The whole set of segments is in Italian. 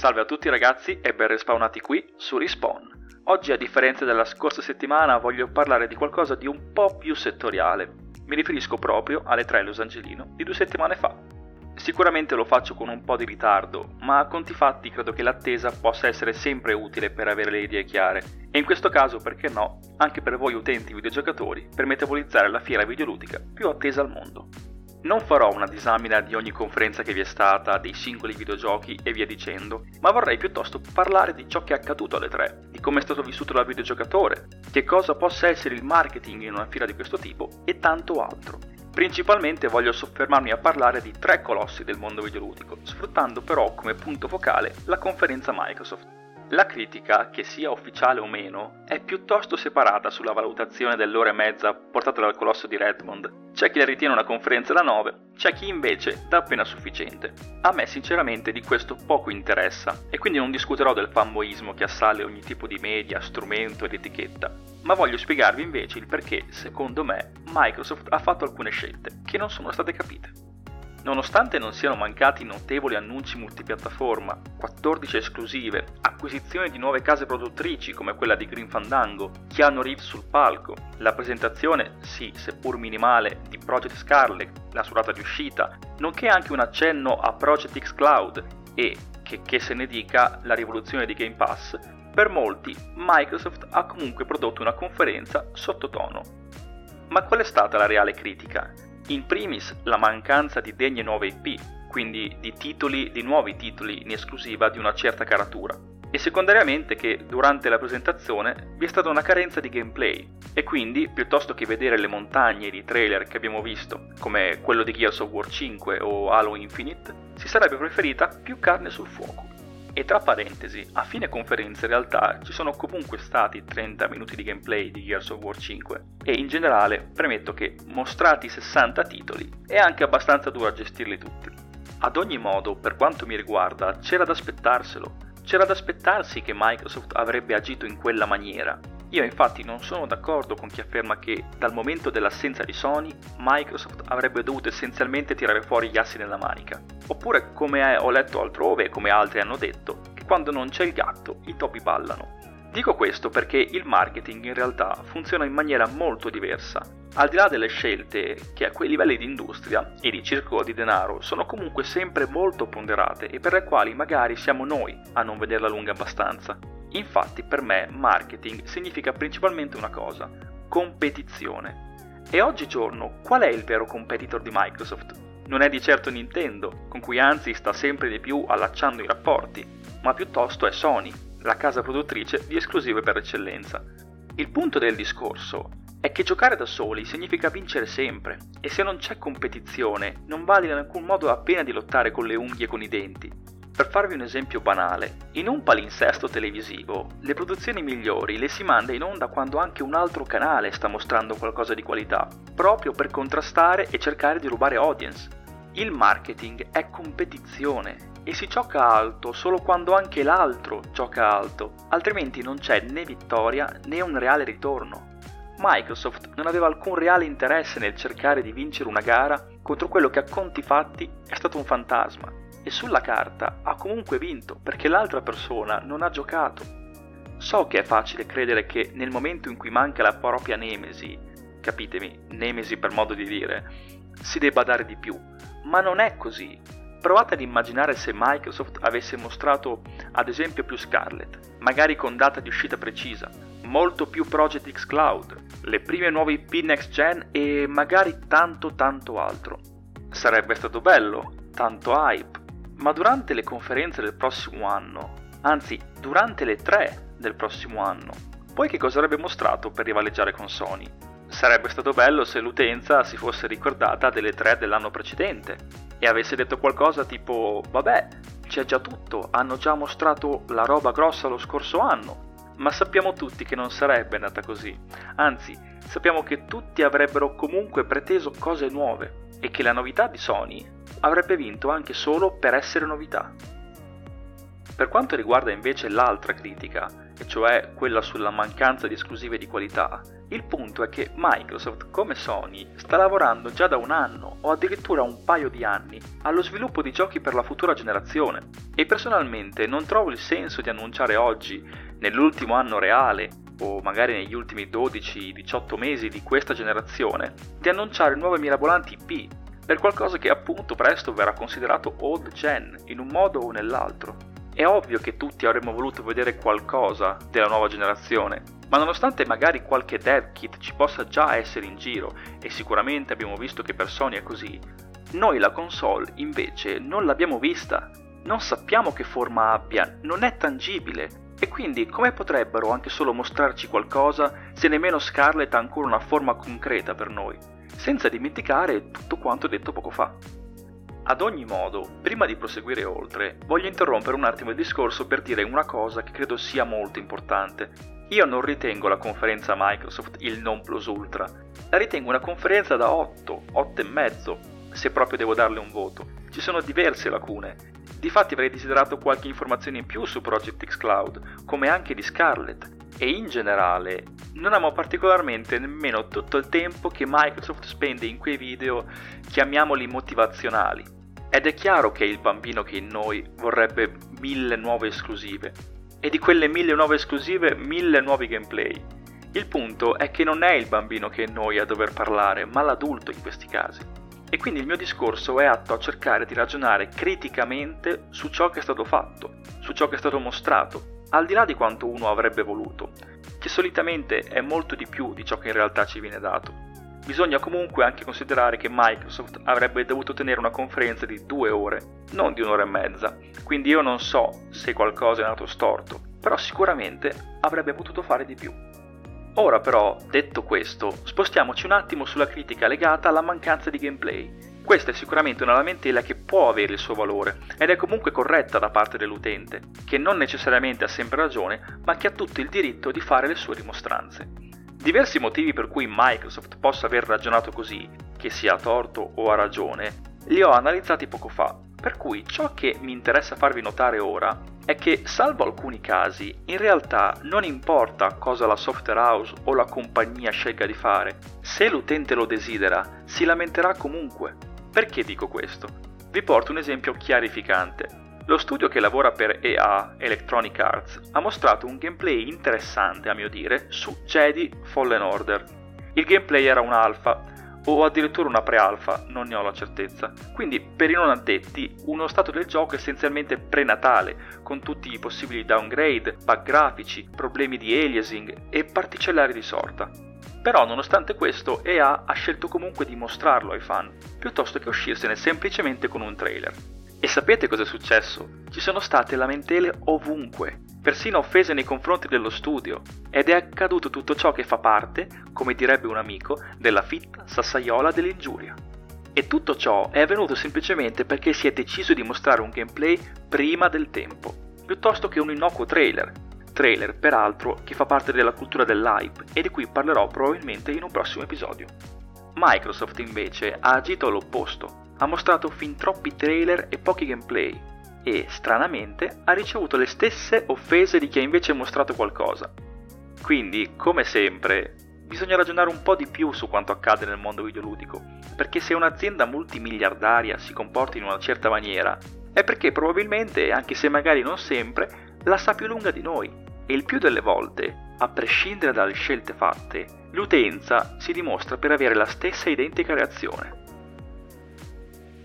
Salve a tutti ragazzi e ben respawnati qui su Respawn. Oggi a differenza della scorsa settimana voglio parlare di qualcosa di un po' più settoriale. Mi riferisco proprio alle 3 Los Angelino di due settimane fa. Sicuramente lo faccio con un po' di ritardo, ma a conti fatti credo che l'attesa possa essere sempre utile per avere le idee chiare. E in questo caso, perché no, anche per voi utenti videogiocatori, per metabolizzare la fiera videoludica più attesa al mondo. Non farò una disamina di ogni conferenza che vi è stata, dei singoli videogiochi e via dicendo, ma vorrei piuttosto parlare di ciò che è accaduto alle tre, di come è stato vissuto dal videogiocatore, che cosa possa essere il marketing in una fiera di questo tipo e tanto altro. Principalmente voglio soffermarmi a parlare di tre colossi del mondo videoludico, sfruttando però come punto focale la conferenza Microsoft. La critica, che sia ufficiale o meno, è piuttosto separata sulla valutazione dell'ora e mezza portata dal colosso di Redmond. C'è chi la ritiene una conferenza da 9, c'è chi invece dà appena sufficiente. A me sinceramente di questo poco interessa e quindi non discuterò del fanboismo che assale ogni tipo di media, strumento ed etichetta, ma voglio spiegarvi invece il perché, secondo me, Microsoft ha fatto alcune scelte che non sono state capite. Nonostante non siano mancati notevoli annunci multipiattaforma, 14 esclusive, acquisizioni di nuove case produttrici come quella di Green Fandango, Keanu Reeves sul palco, la presentazione, sì, seppur minimale, di Project Scarlet, la sua data di uscita, nonché anche un accenno a Project X Cloud e, che, che se ne dica, la rivoluzione di Game Pass, per molti Microsoft ha comunque prodotto una conferenza sottotono. Ma qual è stata la reale critica? In primis la mancanza di degne nuove IP, quindi di titoli, di nuovi titoli in esclusiva di una certa caratura. E secondariamente che durante la presentazione vi è stata una carenza di gameplay e quindi piuttosto che vedere le montagne di trailer che abbiamo visto, come quello di Gears of War 5 o Halo Infinite, si sarebbe preferita più carne sul fuoco. E tra parentesi, a fine conferenza in realtà ci sono comunque stati 30 minuti di gameplay di Gears of War 5 e in generale premetto che mostrati 60 titoli è anche abbastanza duro a gestirli tutti. Ad ogni modo, per quanto mi riguarda, c'era da aspettarselo. C'era da aspettarsi che Microsoft avrebbe agito in quella maniera. Io infatti non sono d'accordo con chi afferma che dal momento dell'assenza di Sony, Microsoft avrebbe dovuto essenzialmente tirare fuori gli assi nella manica. Oppure, come ho letto altrove e come altri hanno detto, che quando non c'è il gatto, i topi ballano. Dico questo perché il marketing in realtà funziona in maniera molto diversa. Al di là delle scelte che a quei livelli di industria e di circolo di denaro sono comunque sempre molto ponderate e per le quali magari siamo noi a non vederla lunga abbastanza. Infatti per me marketing significa principalmente una cosa, competizione. E oggigiorno qual è il vero competitor di Microsoft? Non è di certo Nintendo, con cui anzi sta sempre di più allacciando i rapporti, ma piuttosto è Sony, la casa produttrice di esclusive per eccellenza. Il punto del discorso è che giocare da soli significa vincere sempre e se non c'è competizione non vale in alcun modo la pena di lottare con le unghie e con i denti. Per farvi un esempio banale, in un palinsesto televisivo, le produzioni migliori le si manda in onda quando anche un altro canale sta mostrando qualcosa di qualità, proprio per contrastare e cercare di rubare audience. Il marketing è competizione e si gioca alto solo quando anche l'altro gioca alto, altrimenti non c'è né vittoria né un reale ritorno. Microsoft non aveva alcun reale interesse nel cercare di vincere una gara contro quello che a conti fatti è stato un fantasma e sulla carta ha comunque vinto perché l'altra persona non ha giocato. So che è facile credere che nel momento in cui manca la propria nemesi, capitemi, nemesi per modo di dire, si debba dare di più, ma non è così. Provate ad immaginare se Microsoft avesse mostrato ad esempio più Scarlet, magari con data di uscita precisa, molto più Project X Cloud, le prime nuove IP next gen e magari tanto tanto altro. Sarebbe stato bello, tanto hype, ma durante le conferenze del prossimo anno, anzi durante le tre del prossimo anno, poi che cosa avrebbe mostrato per rivaleggiare con Sony? Sarebbe stato bello se l'utenza si fosse ricordata delle tre dell'anno precedente e avesse detto qualcosa tipo vabbè, c'è già tutto, hanno già mostrato la roba grossa lo scorso anno. Ma sappiamo tutti che non sarebbe andata così, anzi sappiamo che tutti avrebbero comunque preteso cose nuove e che la novità di Sony avrebbe vinto anche solo per essere novità. Per quanto riguarda invece l'altra critica, e cioè quella sulla mancanza di esclusive di qualità, Il punto è che Microsoft, come Sony, sta lavorando già da un anno o addirittura un paio di anni allo sviluppo di giochi per la futura generazione e personalmente non trovo il senso di annunciare oggi, nell'ultimo anno reale o magari negli ultimi 12-18 mesi di questa generazione, di annunciare nuove mirabolanti IP per qualcosa che appunto presto verrà considerato old gen in un modo o nell'altro. È ovvio che tutti avremmo voluto vedere qualcosa della nuova generazione, ma nonostante magari qualche dev kit ci possa già essere in giro, e sicuramente abbiamo visto che per Sony è così, noi la console invece non l'abbiamo vista, non sappiamo che forma abbia, non è tangibile. E quindi come potrebbero anche solo mostrarci qualcosa se nemmeno Scarlet ha ancora una forma concreta per noi? Senza dimenticare tutto quanto detto poco fa. Ad ogni modo, prima di proseguire oltre, voglio interrompere un attimo il discorso per dire una cosa che credo sia molto importante. Io non ritengo la conferenza Microsoft il non plus ultra, la ritengo una conferenza da 8, 8 e mezzo, se proprio devo darle un voto. Ci sono diverse lacune. Difatti avrei desiderato qualche informazione in più su Project X Cloud, come anche di Scarlett, e in generale non amo particolarmente nemmeno tutto il tempo che Microsoft spende in quei video, chiamiamoli motivazionali. Ed è chiaro che il bambino che in noi vorrebbe mille nuove esclusive, e di quelle mille nuove esclusive, mille nuovi gameplay. Il punto è che non è il bambino che è noi a dover parlare, ma l'adulto in questi casi. E quindi il mio discorso è atto a cercare di ragionare criticamente su ciò che è stato fatto, su ciò che è stato mostrato, al di là di quanto uno avrebbe voluto, che solitamente è molto di più di ciò che in realtà ci viene dato. Bisogna comunque anche considerare che Microsoft avrebbe dovuto tenere una conferenza di due ore, non di un'ora e mezza, quindi io non so se qualcosa è andato storto, però sicuramente avrebbe potuto fare di più. Ora però, detto questo, spostiamoci un attimo sulla critica legata alla mancanza di gameplay. Questa è sicuramente una lamentela che può avere il suo valore ed è comunque corretta da parte dell'utente, che non necessariamente ha sempre ragione, ma che ha tutto il diritto di fare le sue dimostranze. Diversi motivi per cui Microsoft possa aver ragionato così, che sia a torto o a ragione, li ho analizzati poco fa, per cui ciò che mi interessa farvi notare ora è che, salvo alcuni casi, in realtà non importa cosa la software house o la compagnia scelga di fare, se l'utente lo desidera, si lamenterà comunque. Perché dico questo? Vi porto un esempio chiarificante. Lo studio che lavora per EA, Electronic Arts, ha mostrato un gameplay interessante a mio dire su Jedi Fallen Order. Il gameplay era un alfa, o addirittura una pre-alfa, non ne ho la certezza. Quindi, per i non addetti, uno stato del gioco essenzialmente prenatale, con tutti i possibili downgrade, bug grafici, problemi di aliasing e particellari di sorta. Però, nonostante questo, EA ha scelto comunque di mostrarlo ai fan, piuttosto che uscirsene semplicemente con un trailer. E sapete cosa è successo? Ci sono state lamentele ovunque, persino offese nei confronti dello studio, ed è accaduto tutto ciò che fa parte, come direbbe un amico, della fitta sassaiola dell'ingiuria. E tutto ciò è avvenuto semplicemente perché si è deciso di mostrare un gameplay prima del tempo, piuttosto che un innocuo trailer. Trailer, peraltro, che fa parte della cultura dell'hype e di cui parlerò probabilmente in un prossimo episodio. Microsoft invece ha agito all'opposto, ha mostrato fin troppi trailer e pochi gameplay e, stranamente, ha ricevuto le stesse offese di chi ha invece mostrato qualcosa. Quindi, come sempre, bisogna ragionare un po' di più su quanto accade nel mondo videoludico, perché se un'azienda multimiliardaria si comporta in una certa maniera, è perché probabilmente, anche se magari non sempre, la sa più lunga di noi e il più delle volte, a prescindere dalle scelte fatte, l'utenza si dimostra per avere la stessa identica reazione.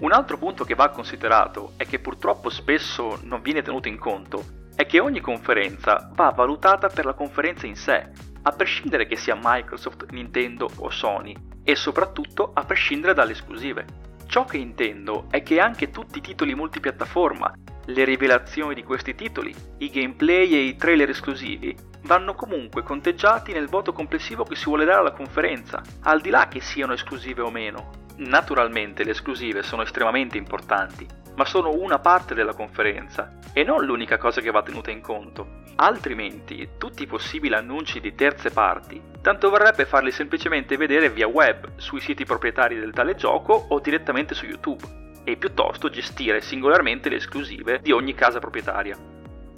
Un altro punto che va considerato e che purtroppo spesso non viene tenuto in conto è che ogni conferenza va valutata per la conferenza in sé, a prescindere che sia Microsoft, Nintendo o Sony, e soprattutto a prescindere dalle esclusive. Ciò che intendo è che anche tutti i titoli multipiattaforma, le rivelazioni di questi titoli, i gameplay e i trailer esclusivi vanno comunque conteggiati nel voto complessivo che si vuole dare alla conferenza, al di là che siano esclusive o meno. Naturalmente le esclusive sono estremamente importanti, ma sono una parte della conferenza e non l'unica cosa che va tenuta in conto. Altrimenti, tutti i possibili annunci di terze parti, tanto varrebbe farli semplicemente vedere via web sui siti proprietari del tale gioco o direttamente su YouTube, e piuttosto gestire singolarmente le esclusive di ogni casa proprietaria.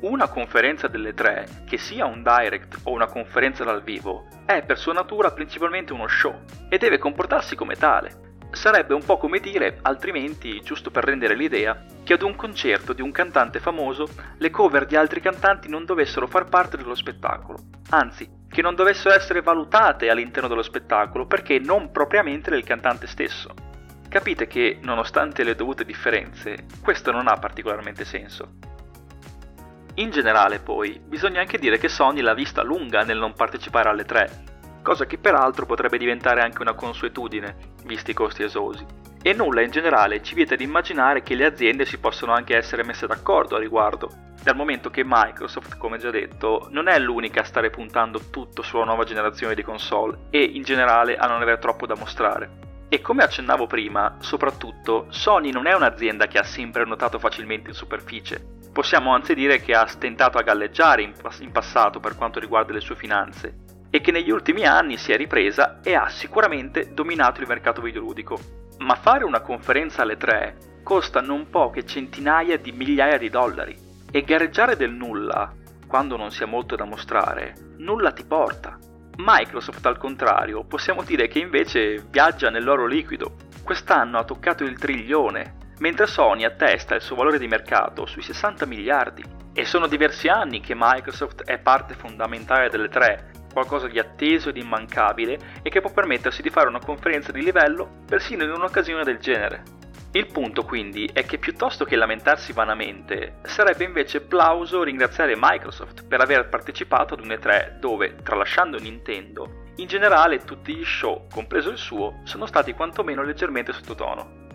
Una conferenza delle tre, che sia un direct o una conferenza dal vivo, è per sua natura principalmente uno show e deve comportarsi come tale. Sarebbe un po' come dire, altrimenti, giusto per rendere l'idea, che ad un concerto di un cantante famoso le cover di altri cantanti non dovessero far parte dello spettacolo, anzi, che non dovessero essere valutate all'interno dello spettacolo perché non propriamente del cantante stesso. Capite che, nonostante le dovute differenze, questo non ha particolarmente senso. In generale, poi, bisogna anche dire che Sony l'ha vista lunga nel non partecipare alle tre, cosa che peraltro potrebbe diventare anche una consuetudine, visti i costi esosi. E nulla in generale ci vieta di immaginare che le aziende si possono anche essere messe d'accordo a riguardo, dal momento che Microsoft, come già detto, non è l'unica a stare puntando tutto sulla nuova generazione di console e in generale a non avere troppo da mostrare. E come accennavo prima, soprattutto, Sony non è un'azienda che ha sempre notato facilmente in superficie. Possiamo anzi dire che ha stentato a galleggiare in, in passato per quanto riguarda le sue finanze e che negli ultimi anni si è ripresa e ha sicuramente dominato il mercato videoludico. Ma fare una conferenza alle tre costa non poche centinaia di migliaia di dollari e gareggiare del nulla, quando non si ha molto da mostrare, nulla ti porta. Microsoft al contrario, possiamo dire che invece viaggia nell'oro liquido. Quest'anno ha toccato il trilione, mentre Sony attesta il suo valore di mercato sui 60 miliardi. E sono diversi anni che Microsoft è parte fondamentale delle tre qualcosa di atteso ed immancabile e che può permettersi di fare una conferenza di livello persino in un'occasione del genere. Il punto quindi è che piuttosto che lamentarsi vanamente, sarebbe invece plauso ringraziare Microsoft per aver partecipato ad un E3 dove, tralasciando Nintendo, in generale tutti gli show, compreso il suo, sono stati quantomeno leggermente sottotono.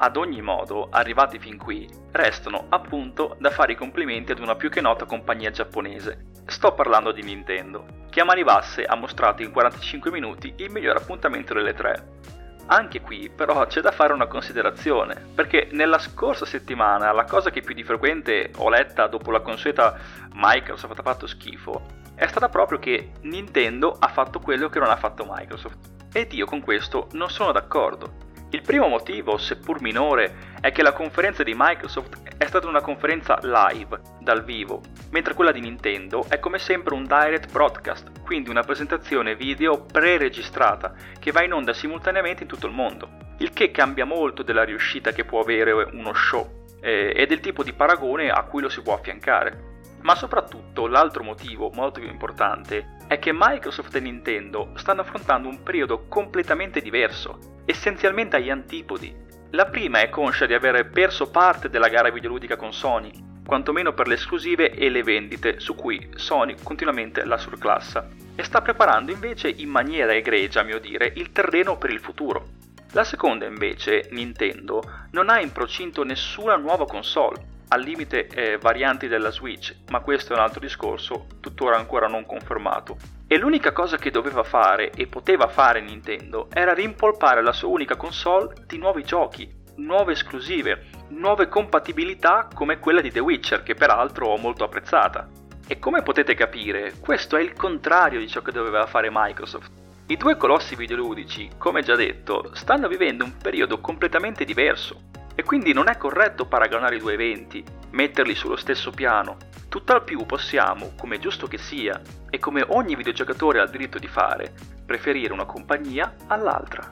Ad ogni modo, arrivati fin qui, restano appunto da fare i complimenti ad una più che nota compagnia giapponese. Sto parlando di Nintendo, che a mani basse ha mostrato in 45 minuti il miglior appuntamento delle tre. Anche qui però c'è da fare una considerazione, perché nella scorsa settimana la cosa che più di frequente ho letta dopo la consueta Microsoft ha fatto schifo è stata proprio che Nintendo ha fatto quello che non ha fatto Microsoft. Ed io con questo non sono d'accordo. Il primo motivo, seppur minore, è che la conferenza di Microsoft è stata una conferenza live, dal vivo, mentre quella di Nintendo è come sempre un direct broadcast, quindi una presentazione video pre-registrata che va in onda simultaneamente in tutto il mondo, il che cambia molto della riuscita che può avere uno show eh, e del tipo di paragone a cui lo si può affiancare. Ma soprattutto l'altro motivo, molto più importante, è che Microsoft e Nintendo stanno affrontando un periodo completamente diverso, essenzialmente agli antipodi. La prima è conscia di aver perso parte della gara videoludica con Sony, quantomeno per le esclusive e le vendite, su cui Sony continuamente la surclassa, e sta preparando invece in maniera egregia, a mio dire, il terreno per il futuro. La seconda invece, Nintendo, non ha in procinto nessuna nuova console, al limite eh, varianti della Switch, ma questo è un altro discorso, tuttora ancora non confermato. E l'unica cosa che doveva fare e poteva fare Nintendo era rimpolpare la sua unica console di nuovi giochi, nuove esclusive, nuove compatibilità come quella di The Witcher, che peraltro ho molto apprezzata. E come potete capire, questo è il contrario di ciò che doveva fare Microsoft. I due colossi videoludici, come già detto, stanno vivendo un periodo completamente diverso e quindi non è corretto paragonare i due eventi, metterli sullo stesso piano. Tutt'al più possiamo, come giusto che sia, e come ogni videogiocatore ha il diritto di fare, preferire una compagnia all'altra.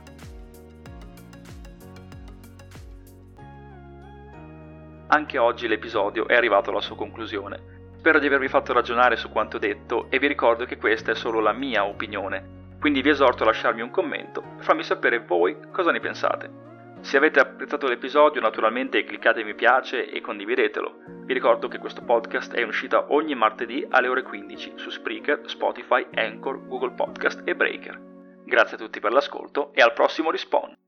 Anche oggi l'episodio è arrivato alla sua conclusione. Spero di avervi fatto ragionare su quanto detto e vi ricordo che questa è solo la mia opinione, quindi vi esorto a lasciarmi un commento per farmi sapere voi cosa ne pensate. Se avete apprezzato l'episodio, naturalmente cliccate mi piace e condividetelo. Vi ricordo che questo podcast è in uscita ogni martedì alle ore 15 su Spreaker, Spotify, Anchor, Google Podcast e Breaker. Grazie a tutti per l'ascolto e al prossimo Respawn!